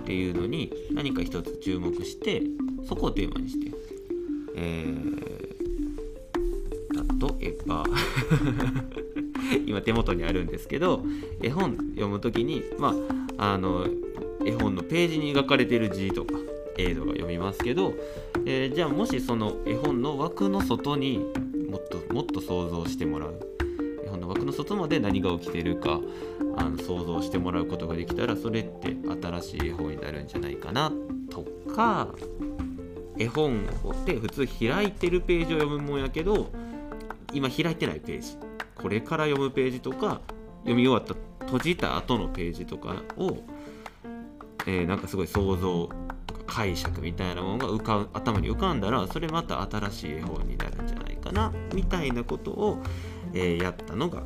B: っていうのに何か一つ注目してそこをテーマにして、えー、例えば今手元にあるんですけど絵本読む時に、まあ、あの絵本のページに描かれてる字とか映像が読みますけど、えーじゃあもしその絵本の枠の外にもっともっと想像してもらう。絵本の枠の外まで何が起きてるかあの想像してもらうことができたらそれって新しい絵本になるんじゃないかなとか絵本って普通開いてるページを読むもんやけど今開いてないページ。これから読むページとか読み終わった閉じた後のページとかを、えーなんかすごい想像解釈みたいなものが浮かう頭に浮かんだらそれまた新しい絵本になるんじゃないかなみたいなことを、えーやったのが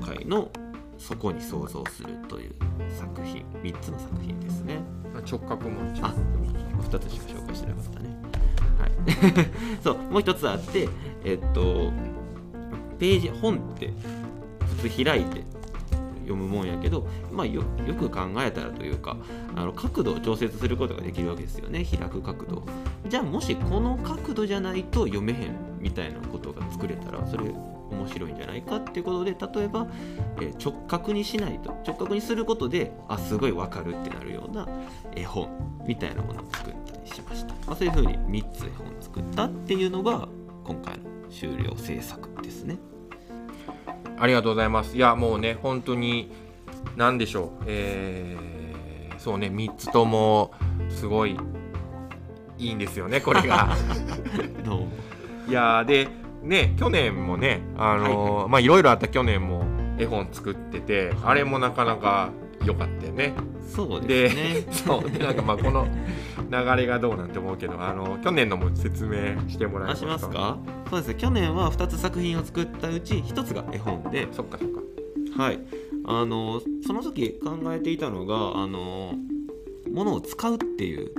B: 今回の「そこに想像する」という作品。3つの作品ですね。
A: 直角も
B: あ2つしか紹介してなかったね。はい、そうもう一つあってえっとページ本って普通開いて読むもんやけど、まあ、よよく考えたらというかあの角度を調節することができるわけですよね。開く角度。じゃあもしこの角度じゃないと読めへんみたいな作れたらそれ面白いんじゃないかっていうことで例えば、えー直角にしないと直角にすることであすごいわかるってなるような絵本みたいなものを作ったりしました、まあ、そういうふうに3つ絵本を作ったっていうのが今回の終了制作ですね
A: ありがとうございます。いやもうね本当に何でしょう、えーそうね3つともすごいいいんですよねこれが。いやーでね去年もねあのーまあいろいろあった去年も絵本作っててあれもなかなか良かったよね。
B: そう
A: で
B: ですね。
A: そうでなんかまあこの流れがどうなんて思うけどあの去年のも説明してもらえ
B: あ
A: ますか？
B: しますか？そうですね。去年は2つ作品を作ったうち1つが絵本で。
A: そっかそっか。
B: はい。あのその時考えていたのがあの物を使うっていう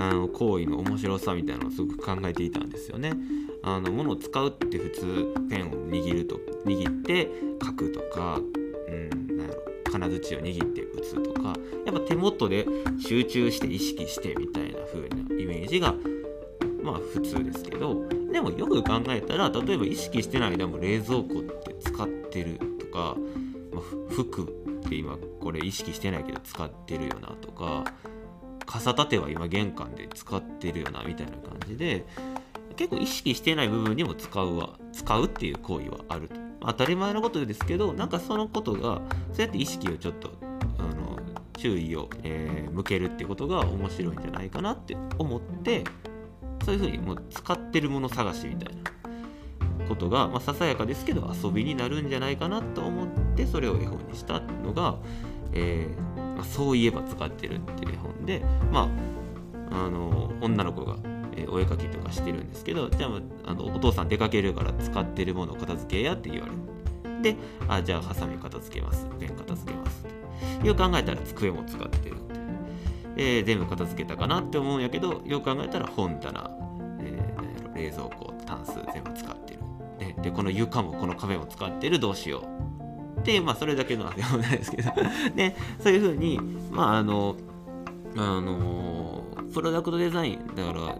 B: あの行為の面白さみたいなのをすごく考えていたんですよね。あの物を使うって普通ペンを握ると握って書くとか、うん、なんやろ金槌を握って打つとかやっぱ手元で集中して意識してみたいな風なイメージがまあ普通ですけどでもよく考えたら例えば意識してない間も冷蔵庫って使ってるとか、まあ服って今これ意識してないけど使ってるよなとか傘立ては今玄関で使ってるよなみたいな感じで結構意識してない部分にも使うわ使うっていう行為はあると。当たり前のことですけどなんかそのことがそうやって意識をちょっとあの注意を、えー向けるってことが面白いんじゃないかなって思ってそういうふうにもう使ってるもの探しみたいなことが、まあ、ささやかですけど遊びになるんじゃないかなと思ってそれを絵本にしたのが、えーまあ、そういえば使ってるっていう絵本で、まあ、あの女の子が、えお絵かきとかしてるんですけどじゃああのお父さん出かけるから使ってるものを片付けやって言われる。であじゃあハサミ片付けます。ペン片付けますよく考えたら机も使ってるえー、全部片付けたかなって思うんやけどよく考えたら本棚、えー、冷蔵庫タンス全部使ってる。ででこの床もこの壁も使ってるどうしよう。ってまあそれだけのあれはないですけど。でそういうふうにまああのあのプロダクトデザインだから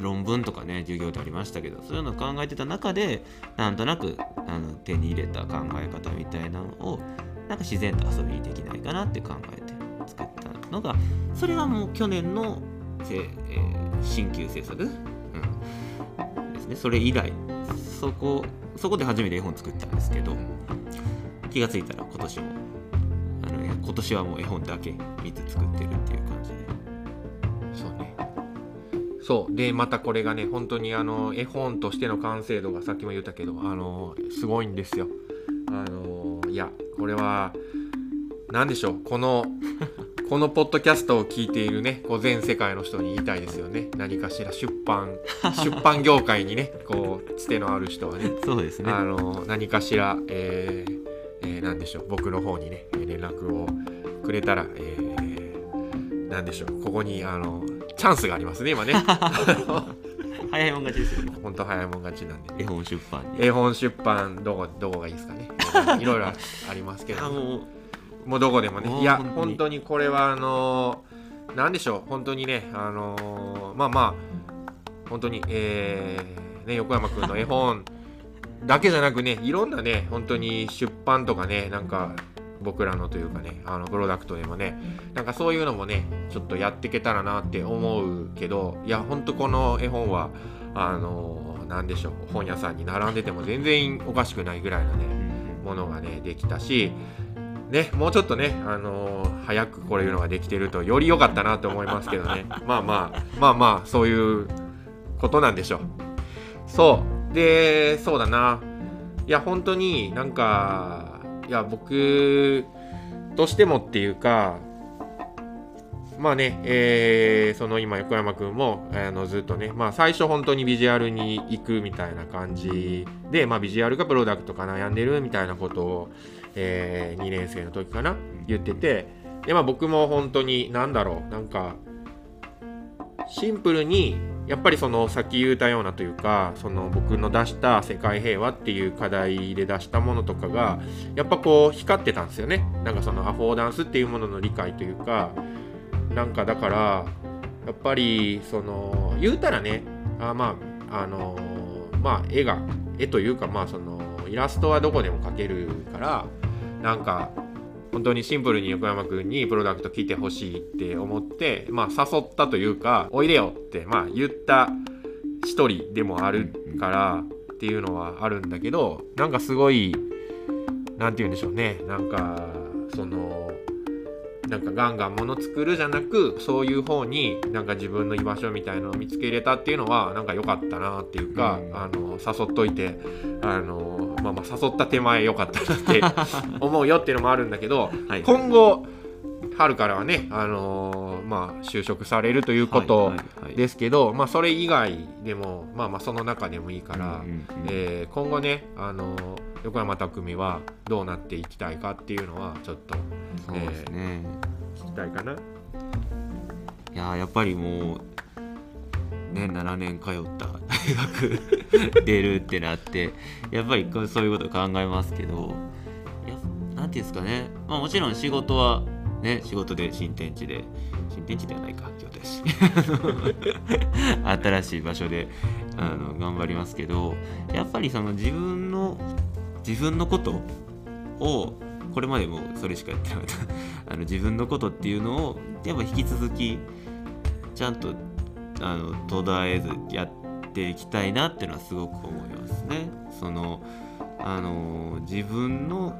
B: 論文とかね授業でありましたけどそういうのを考えてた中でなんとなくあの手に入れた考え方みたいなのをなんか自然と遊びにできないかなって考えて作ったのがそれがもう去年の、えー、新旧制作、うん、ですねそれ以来そこそこで初めて絵本作ったんですけど気がついたら今年も。の今年はもう絵本だけ3つ作ってるっていう感じで。
A: そうね。そう。でまたこれがね本当にあの絵本としての完成度がさっきも言ったけどあのすごいんですよ。あのいやこれは何でしょう。この このポッドキャストを聞いているねこう全世界の人に言いたいですよね。何かしら出版 出版業界にねこうつてのある人はね。
B: そうですね。
A: あの何かしら、えーえー、何でしょう僕の方にね連絡をくれたら、えー、何でしょうここにあのチャンスがありますね今ね。
B: 早いもん勝ちですよ。ね
A: 本当早いもん勝ちなんで。
B: 絵本出版
A: 絵本出版どこどこがいいですかね。いろいろありますけど。
B: もう
A: どこでもね。いや本当に。これはあのー、なんでしょう本当にねあのー、まあまあ本当にえー、ね横山君の絵本だけじゃなくねいろんなね本当に出版とかねなんか僕らのというかねあのプロダクトでもねなんかそういうのもねちょっとやっていけたらなって思うけどいやほんとこの絵本はあの何でしょう本屋さんに並んでても全然おかしくないぐらいのねものがねできたしね、もうちょっとね、あのー、早くこれいうのができてるとより良かったなと思いますけどね。まあまあまあまあそういうことなんでしょう。そう。でそうだな。いや本当になんかいや僕としてもっていうかまあね、えー、その今横山君もあのずっとね、まあ最初本当にビジュアルに行くみたいな感じで、まあビジュアルかプロダクトか悩んでるみたいなことをえー、2年生の時かな言っててで、まあ、僕も本当に何だろうなんかシンプルにやっぱりそのさっき言ったようなというかその僕の出した世界平和っていう課題で出したものとかがやっぱこう光ってたんですよね。なんかそのアフォーダンスっていうものの理解というか。なんかだからやっぱりその言うたらねあまああのまあ絵が絵というかまあそのイラストはどこでも描けるからなんか本当にシンプルに横山君にプロダクト来てほしいって思って、まあ、誘ったというかおいでよって、まあ、言った一人でもあるからっていうのはあるんだけどなんかすごい何て言うんでしょうね。なんかそのなんかガンガン物作るじゃなくそういう方になんか自分の居場所みたいなのを見つけれたっていうのはなんか良かったなっていうか、うん、あの誘っといてあの、まあ、まあ誘った手前良かったなって 思うよっていうのもあるんだけど、はい、今後春からはね、あのー、まあ、就職されるということですけど、まあ、それ以外でも、まあまあ、その中でもいいから、えー、今後ね、あのー、横山匠はどうなっていきたいかっていうのは、ちょっと、
B: そうですね、
A: えー、聞きたいかな。い
B: ややっぱりもう、ね、7年通った大学 出るってなって、やっぱりそういうこと考えますけど、いやなんていうんですかね、まあ、もちろん仕事はね、仕事で新天地で、新天地ではないか、京都やし。新しい場所であの頑張りますけど、やっぱりその自分の、自分のことを、これまでもそれしかやってなかったあの自分のことっていうのを、やっぱ引き続き、ちゃんとあの途絶えずやっていきたいなっていうのはすごく思いますね。そのあの自分の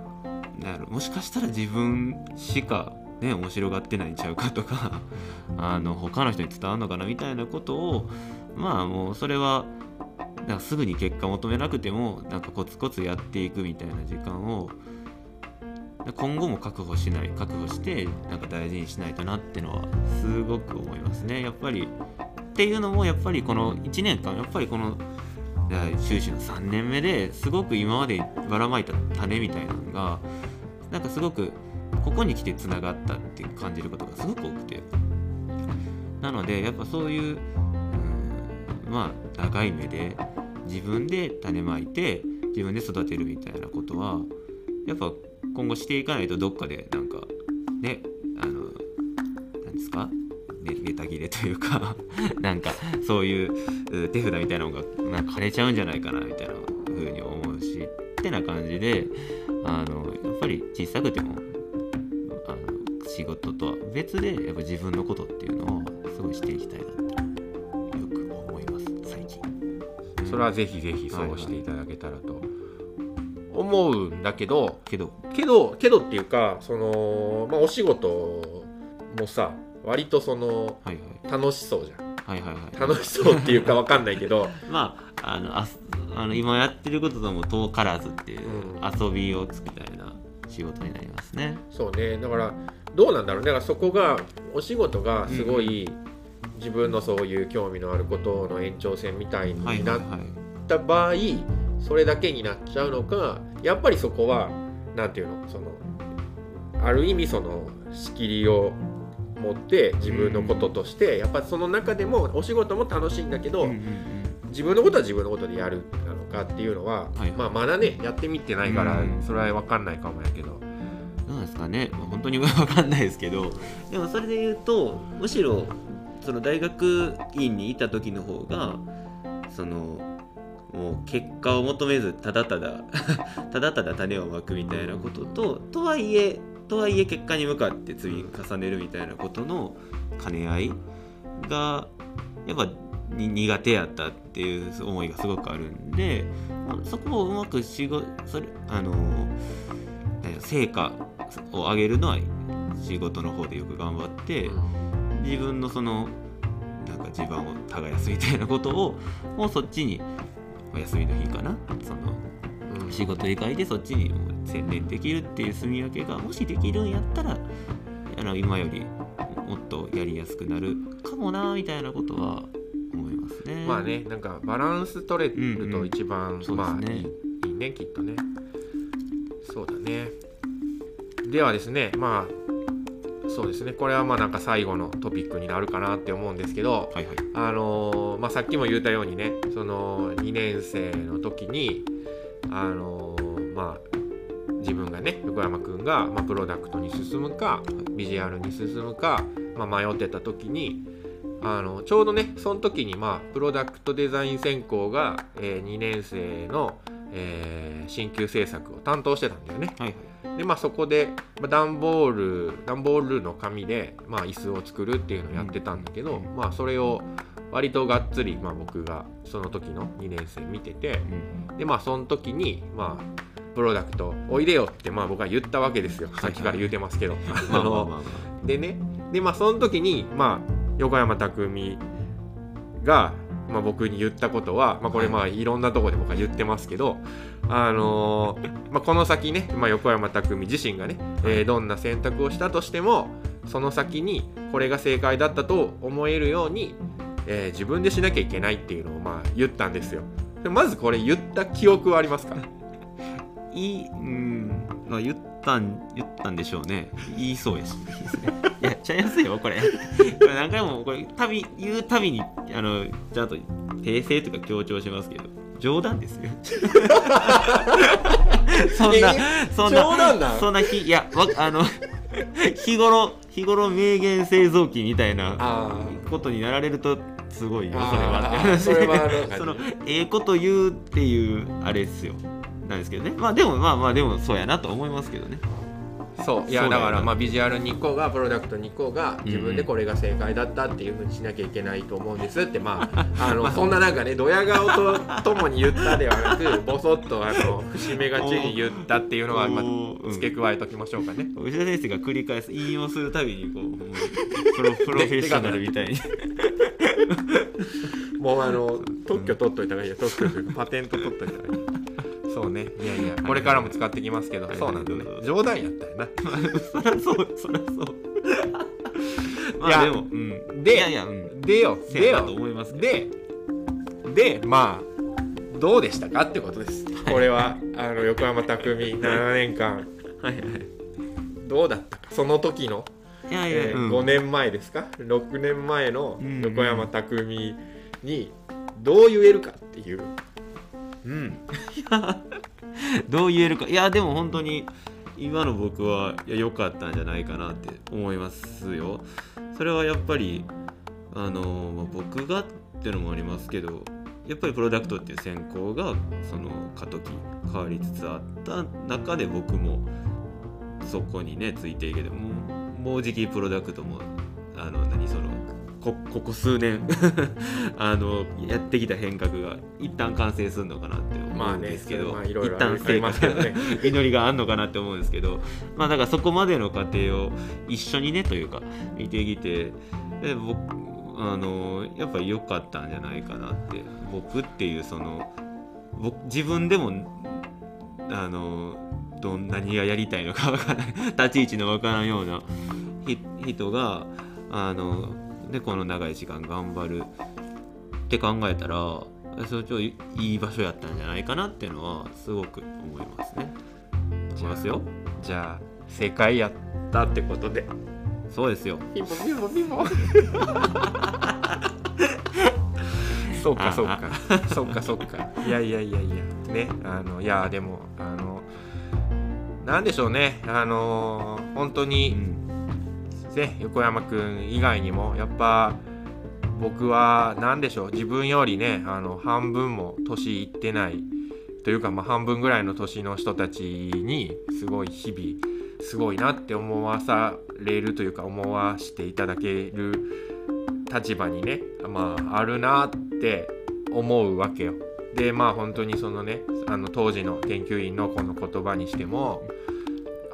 B: もしかしたら自分しかね、面白がってないんちゃうかとか あの他の人に伝わるのかなみたいなことをまあもうそれはなんかすぐに結果求めなくてもなんかコツコツやっていくみたいな時間を今後も確保しない確保してなんか大事にしないとなってのはすごく思いますね。やっぱりっていうのもやっぱりこの1年間やっぱりこのだから修士の3年目ですごく今までばらまいた種みたいなのがなんかすごくここに来てつながったって感じることがすごく多くて。なのでやっぱそういう、うん、まあ長い目で自分で種まいて自分で育てるみたいなことはやっぱ今後していかないとどっかでなんかねあの何ですか？ネネタ切れというか なんかそういう手札みたいなのがなんか枯れちゃうんじゃないかなみたいな風に思うしってな感じであのやっぱり小さくてもあの仕事とは別でやっぱ自分のことっていうのをすごいしていきたいなってよく思います最近。
A: それはぜひぜひそうしていただけたらと思うんだけど、
B: けど
A: けどけどっていうかその、まあ、お仕事もさ割とその
B: はい
A: 楽しそうじゃん。
B: はいはいはい。はい
A: 楽しそうっていうかわかんないけど。
B: まああのああの今やってることとも遠からずっていう
A: うん。
B: 遊びをつみたいな仕事になりますね。
A: そうね。だからどうなんだろうね。だからそこがお仕事がすごい、自分のそういう興味のあることの延長線みたいに
B: はいはい
A: なっ
B: はい。
A: それだけになっちゃうのかやっぱりそこはなんていうのそのある意味その仕切りを持って自分のこととして、やっぱその中でもお仕事も楽しいんだけど、自分のことは自分のことでやるなのかっていうのは、
B: はい
A: まあ、まだねやってみてないから、
B: うん。
A: それは分かんないかもやけど。
B: どうなんですかね、まあ本当に分かんないですけど。でもそれで言うとむしろその大学院にいた時の方がそのもう結果を求めずただただ ただただ種をまくみたいなことととはいえとはいえ結果に向かって積み重ねるみたいなことの兼ね合いがやっぱ苦手やったっていう思いがすごくあるんでまあそこをうまく仕事それあの成果を上げるのは仕事の方でよく頑張って自分のそのなんか地盤を耕すみたいなことをもうそっちにお休みの日かな？その
A: うん
B: 仕事以外でそっちに専念できるっていう住み分けがもしできるんやったらあの今よりもっとやりやすくなるかもなみたいなことは思いますね。
A: まあねなんかバランス取れると一番、
B: そうですね。
A: まあいいいいねきっとね。そうだね。ではですねまあそうですねこれはまあなんか最後のトピックになるかなって思うんですけど
B: はいはい。
A: あのーまあ、さっきも言ったようにねその2年生の時にあのーまあ自分がね横山くんが、まあ、プロダクトに進むかビジュアルに進むか、まあ、迷ってた時にあのちょうどねその時に、まあ、プロダクトデザイン専攻が、え2年生の、えー新旧制作を担当してたんだよね。
B: はいはい。
A: でまあそこでまあ段ボール段ボールの紙で、まあ、椅子を作るっていうのをやってたんだけど、
B: うん。
A: まあそれを割とがっつり、まあ、僕がその時の2年生見てて
B: うん
A: でまあその時にまあプロダクトおいでよってまあ僕は言ったわけですよ。
B: はい
A: さっきから言うてますけど、でね。でまあその時にまあ横山匠が、まあ、僕に言ったことは、まあ、これまあい。ろんなとこで僕は言ってますけど、あのーまあ、この先ね、まあ、横山匠自身がね、えーどんな選択をしたとしてもその先にこれが正解だったと思えるように、えー自分でしなきゃいけないっていうのをまあ言ったんですよ。でまずこれ言った記憶はありますか？
B: あ いいうんまあ言ったん言ったんでしょうね。言いそうやし。いやちゃいやすいよこれ。これ何回もこれたび言うたびにあのちゃんと訂正とか強調しますけど冗談ですよ。そんな
A: え
B: そんな
A: 冗談なん？
B: そんなひいやわあの日頃日頃名言製造機みたいな
A: あ
B: ことになられるとすごいよそれは
A: それは
B: のええこと言うっていうあれですよなんですけどね。まあでもまあまあでもそうやなと思いますけどね。
A: そう。いや
B: そうだ
A: からまあビジュアル2個がプロダクト2個が自分でこれが正解だったっていうふうにしなきゃいけないと思うんですってまあ あのそんななんかねドヤ顔とともに言ったではなくボソッとあの節目がちに言ったっていうのはまあ付け加えときましょうかね。
B: 吉田先生が繰り返す引用するたびにこうプロプロフェッショナルみたいに。
A: もうあの特許取っといた方がいいよ。特許というかパテント取っといた方がいい。そうね。いやいや。これからも使ってきますけど。
B: はい
A: そうなんだね冗談やったよな。
B: そりゃそうそりゃそう。ま
A: いや
B: あでもうん。
A: で
B: いやいやうん。
A: でよ。でよ。
B: 思いますけど。
A: ででまあどうでしたかってことです、これはあの横山匠7年間。
B: はいはい。
A: どうだったか？その時の、
B: いやいや、
A: えー
B: うん。
A: 5年前ですか？6年前の
B: うん
A: 横山匠にどう言えるかっていう、うん、
B: どう言えるか。いやでも本当に今の僕は良かったんじゃないかなって思いますよ。それはやっぱりあのまあ僕がってのもありますけどやっぱりプロダクトっていう専攻がその過渡期変わりつつあった中で僕もそこにねついていけてももうじきプロダクトもあのこここ数年 あのやってきた変革が一旦完成するのかなって思うんですけど、
A: まあねいろいろ
B: 一旦
A: ありますけどね。
B: 祈りがあるのかなって思うんですけどまあだからそこまでの過程を一緒にねというか見てきてで僕あのやっぱり良かったんじゃないかなって僕っていうその僕自分でもあのどん何がやりたいのかわからない 立ち位置のわからんようなひ人があのでこの長い時間頑張る。って考えたらそれちょいいい場所やったんじゃないかなっていうのはすごく思いますね。思いますよ。
A: じゃあ正解やったってことで。
B: そうですよ。
A: ピンポンピンポンピンポン。そうかそうか。そうかそうか。いやいやいやいや。ねあのいやでもあのなんでしょうね。あの本当
B: う
A: に、
B: ん
A: ね横山くん以外にもやっぱ僕は何でしょう自分よりねあの半分も年いってないというか、まあ、半分ぐらいの年の人たちにすごい日々すごいなって思わされるというか思わしていただける立場にね、まあ、あるなって思うわけよ。でまあ本当にそのねあの当時の研究員のこの言葉にしても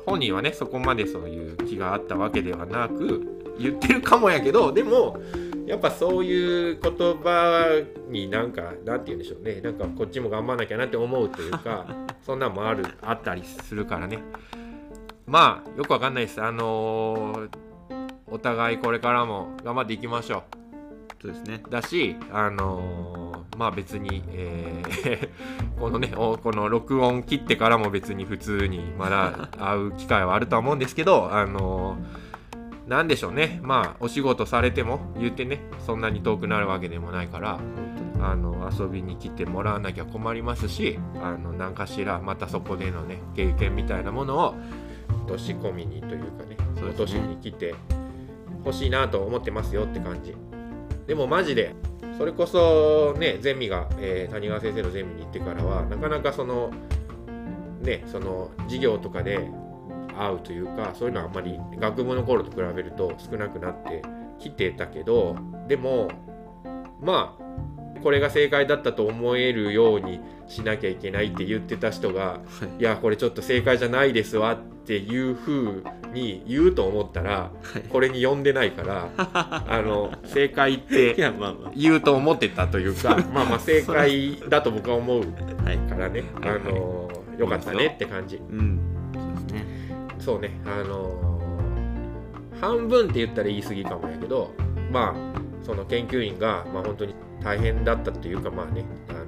A: 本人はねそこまでそういう気があったわけではなく言ってるかもやけどでもやっぱそういう言葉になんかなんて言うんでしょうね。なんかこっちも頑張んなきゃなって思うというか そんなんもあるあったりするからね。まあよくわかんないです。あのーお互いこれからも頑張っていきましょ
B: そうですね。
A: うだしあのーまあ別に、えー このねおこの録音切ってからも別に普通にまだ会う機会はあるとは思うんですけど あのーなんでしょうね。まあお仕事されても言ってねそんなに遠くなるわけでもないからあの遊びに来てもらわなきゃ困りますしあの何かしらまたそこでのね経験みたいなものを年込みにというかね
B: ね。
A: 今年に来て欲しいなと思ってますよって感じでもマジでそれこそねゼミが、えー谷川先生のゼミに行ってからはなかなかそのねその授業とかで会うというかそういうのはあんまり学部の頃と比べると少なくなってきてたけどでもまあこれが正解だったと思えるようにしなきゃいけないって言ってた人が
B: はい。
A: いやこれちょっと正解じゃないですわっていう風に言うと思ったら
B: はい。
A: これに読んでないから あの正解っ
B: い
A: て言うと思ってたというか まあまあ正解だと僕は思う。からね。あ
B: はいはい。
A: のよかったねって感じ。
B: うん。そうですね。
A: そうね。あの半分って言ったら言い過ぎかもやけどまあその研究員がまあ本当に大変だったというかまあねあの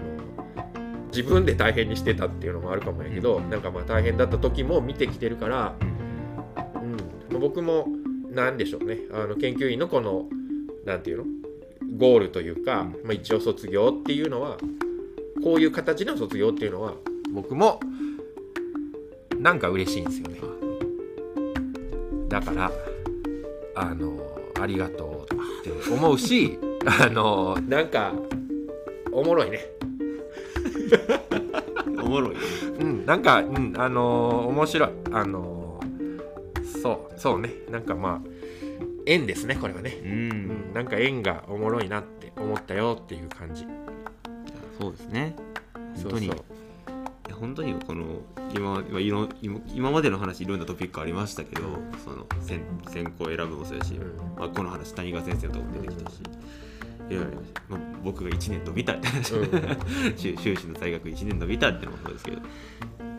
A: 自分で大変にしてたっていうのもあるかもやけど、
B: うん。
A: なんかまあ大変だった時も見てきてるから、
B: うん。
A: 僕もなんでしょうね。あの研究員のこのなんていうの？ゴールというか、
B: うん。
A: まあ、一応卒業っていうのはこういう形の卒業っていうのは僕もなんか嬉しいんですよね。だからあのありがとうって思うしあのなんかおもろいね。
B: おもろい。ね。
A: うんなんかうんあの面白い。あのそうそうね。なんかまあ縁ですねこれはね。
B: う。
A: うんんなんか縁がおもろいなって思ったよっていう感じ。
B: そうですね。本当に。
A: そうそう。
B: いや本当にこの今今今今までの話いろんなトピックありましたけど、
A: うん
B: その選選考選ぶもそうやし、
A: うん。
B: まあ、この話谷川先生のとこも出てきたし、いろいろ、まあ、僕が1年伸びたって話、
A: うん。
B: 修修士の在学1年伸びたってのもそうですけど。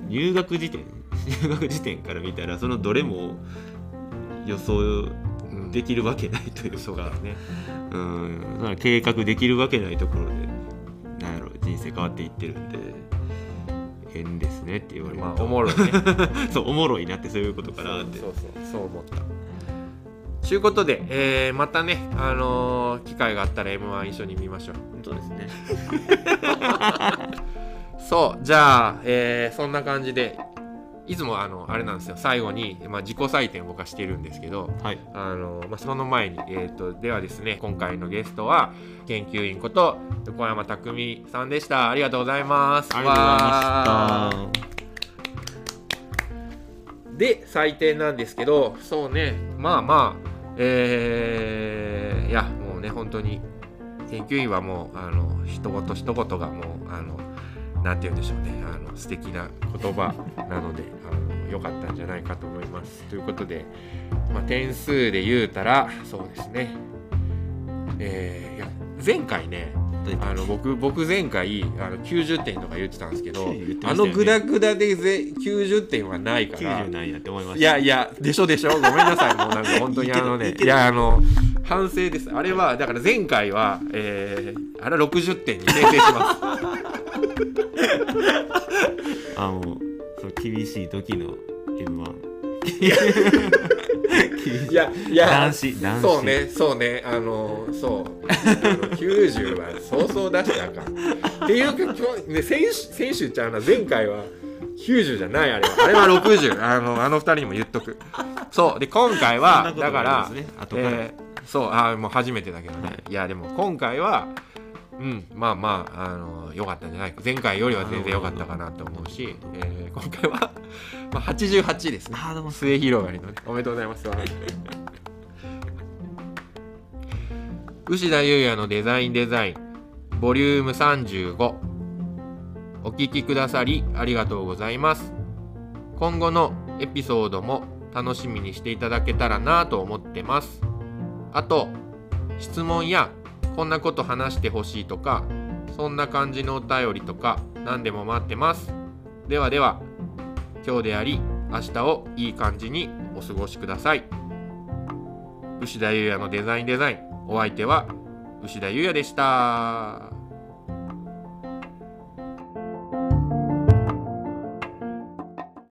B: 入学時点 入学時点から見たらそのどれも予想
A: うん。
B: できるわけないというか、
A: そうだね。
B: うん。計画できるわけないところでなんやろ人人生変わっていってるんで変ですねって言われると、
A: まあおもろいね。
B: そうおもろいなってそういうことかなって。
A: そうそうそう思ったということで、えーまたね、あのー機会があったら m 1一緒に見ましょう。
B: そうですね。
A: そうじゃあ、えーそんな感じでいつもあのあれなんですよ。最後に、まあ、自己採点を僕はしてるんですけど
B: はい。
A: あの、まあ、その前に、えー、とではですね今回のゲストは研究員こと横山匠さんでした。ありがとうございます。
B: ありがとうございました。
A: で採点なんですけどそうね。まあまあえー、いやもうね本当に研究員はもうあの一言一言がもうあのなんて言うんでしょうね。あの素敵な言葉なのであの良かったんじゃないかと思います。ということで、まあ、点数で言うたらそうですね。えーいや前回ねあの僕僕前回あの90点とか言ってたんですけど、
B: 言ってました
A: あのグダグダでぜ90点はないから。
B: 90なんやって思い
A: やいやでしょでしょ。ごめんなさい。もうなんか 本当にあのねいやあの反省です。あれはだから前回は、えー、あれは60点に訂正します。
B: あのその厳しい時の M1
A: いやいや
B: 男子男子。
A: そうねそうね。あのそう。あの90はそうそう出したかん。っていうか今日、ね、先週先週ちゃうな前回は90じゃないあれは。あれは60あのあの二人にも言っとく。そう。で今回は
B: なこと
A: だからえーそう。あーもう初めてだけどね、
B: はい
A: い、やでも今回はうんまあまああの良かったんじゃない。か前回よりは全然良かったかなと思うしえー今回は、まあ、88ですね。
B: あーでも。
A: 末広がりのね。おめでとうございます。牛田優也のデザインデザインボリューム35お聞きくださりありがとうございます。今後のエピソードも楽しみにしていただけたらなと思ってます。あと質問やこんなこと話してほしいとかそんな感じのお便りとか何でも待ってます。ではでは今日であり明日をいい感じにお過ごしください。牛田優也のデザインデザイン。お相手は牛田優也でした。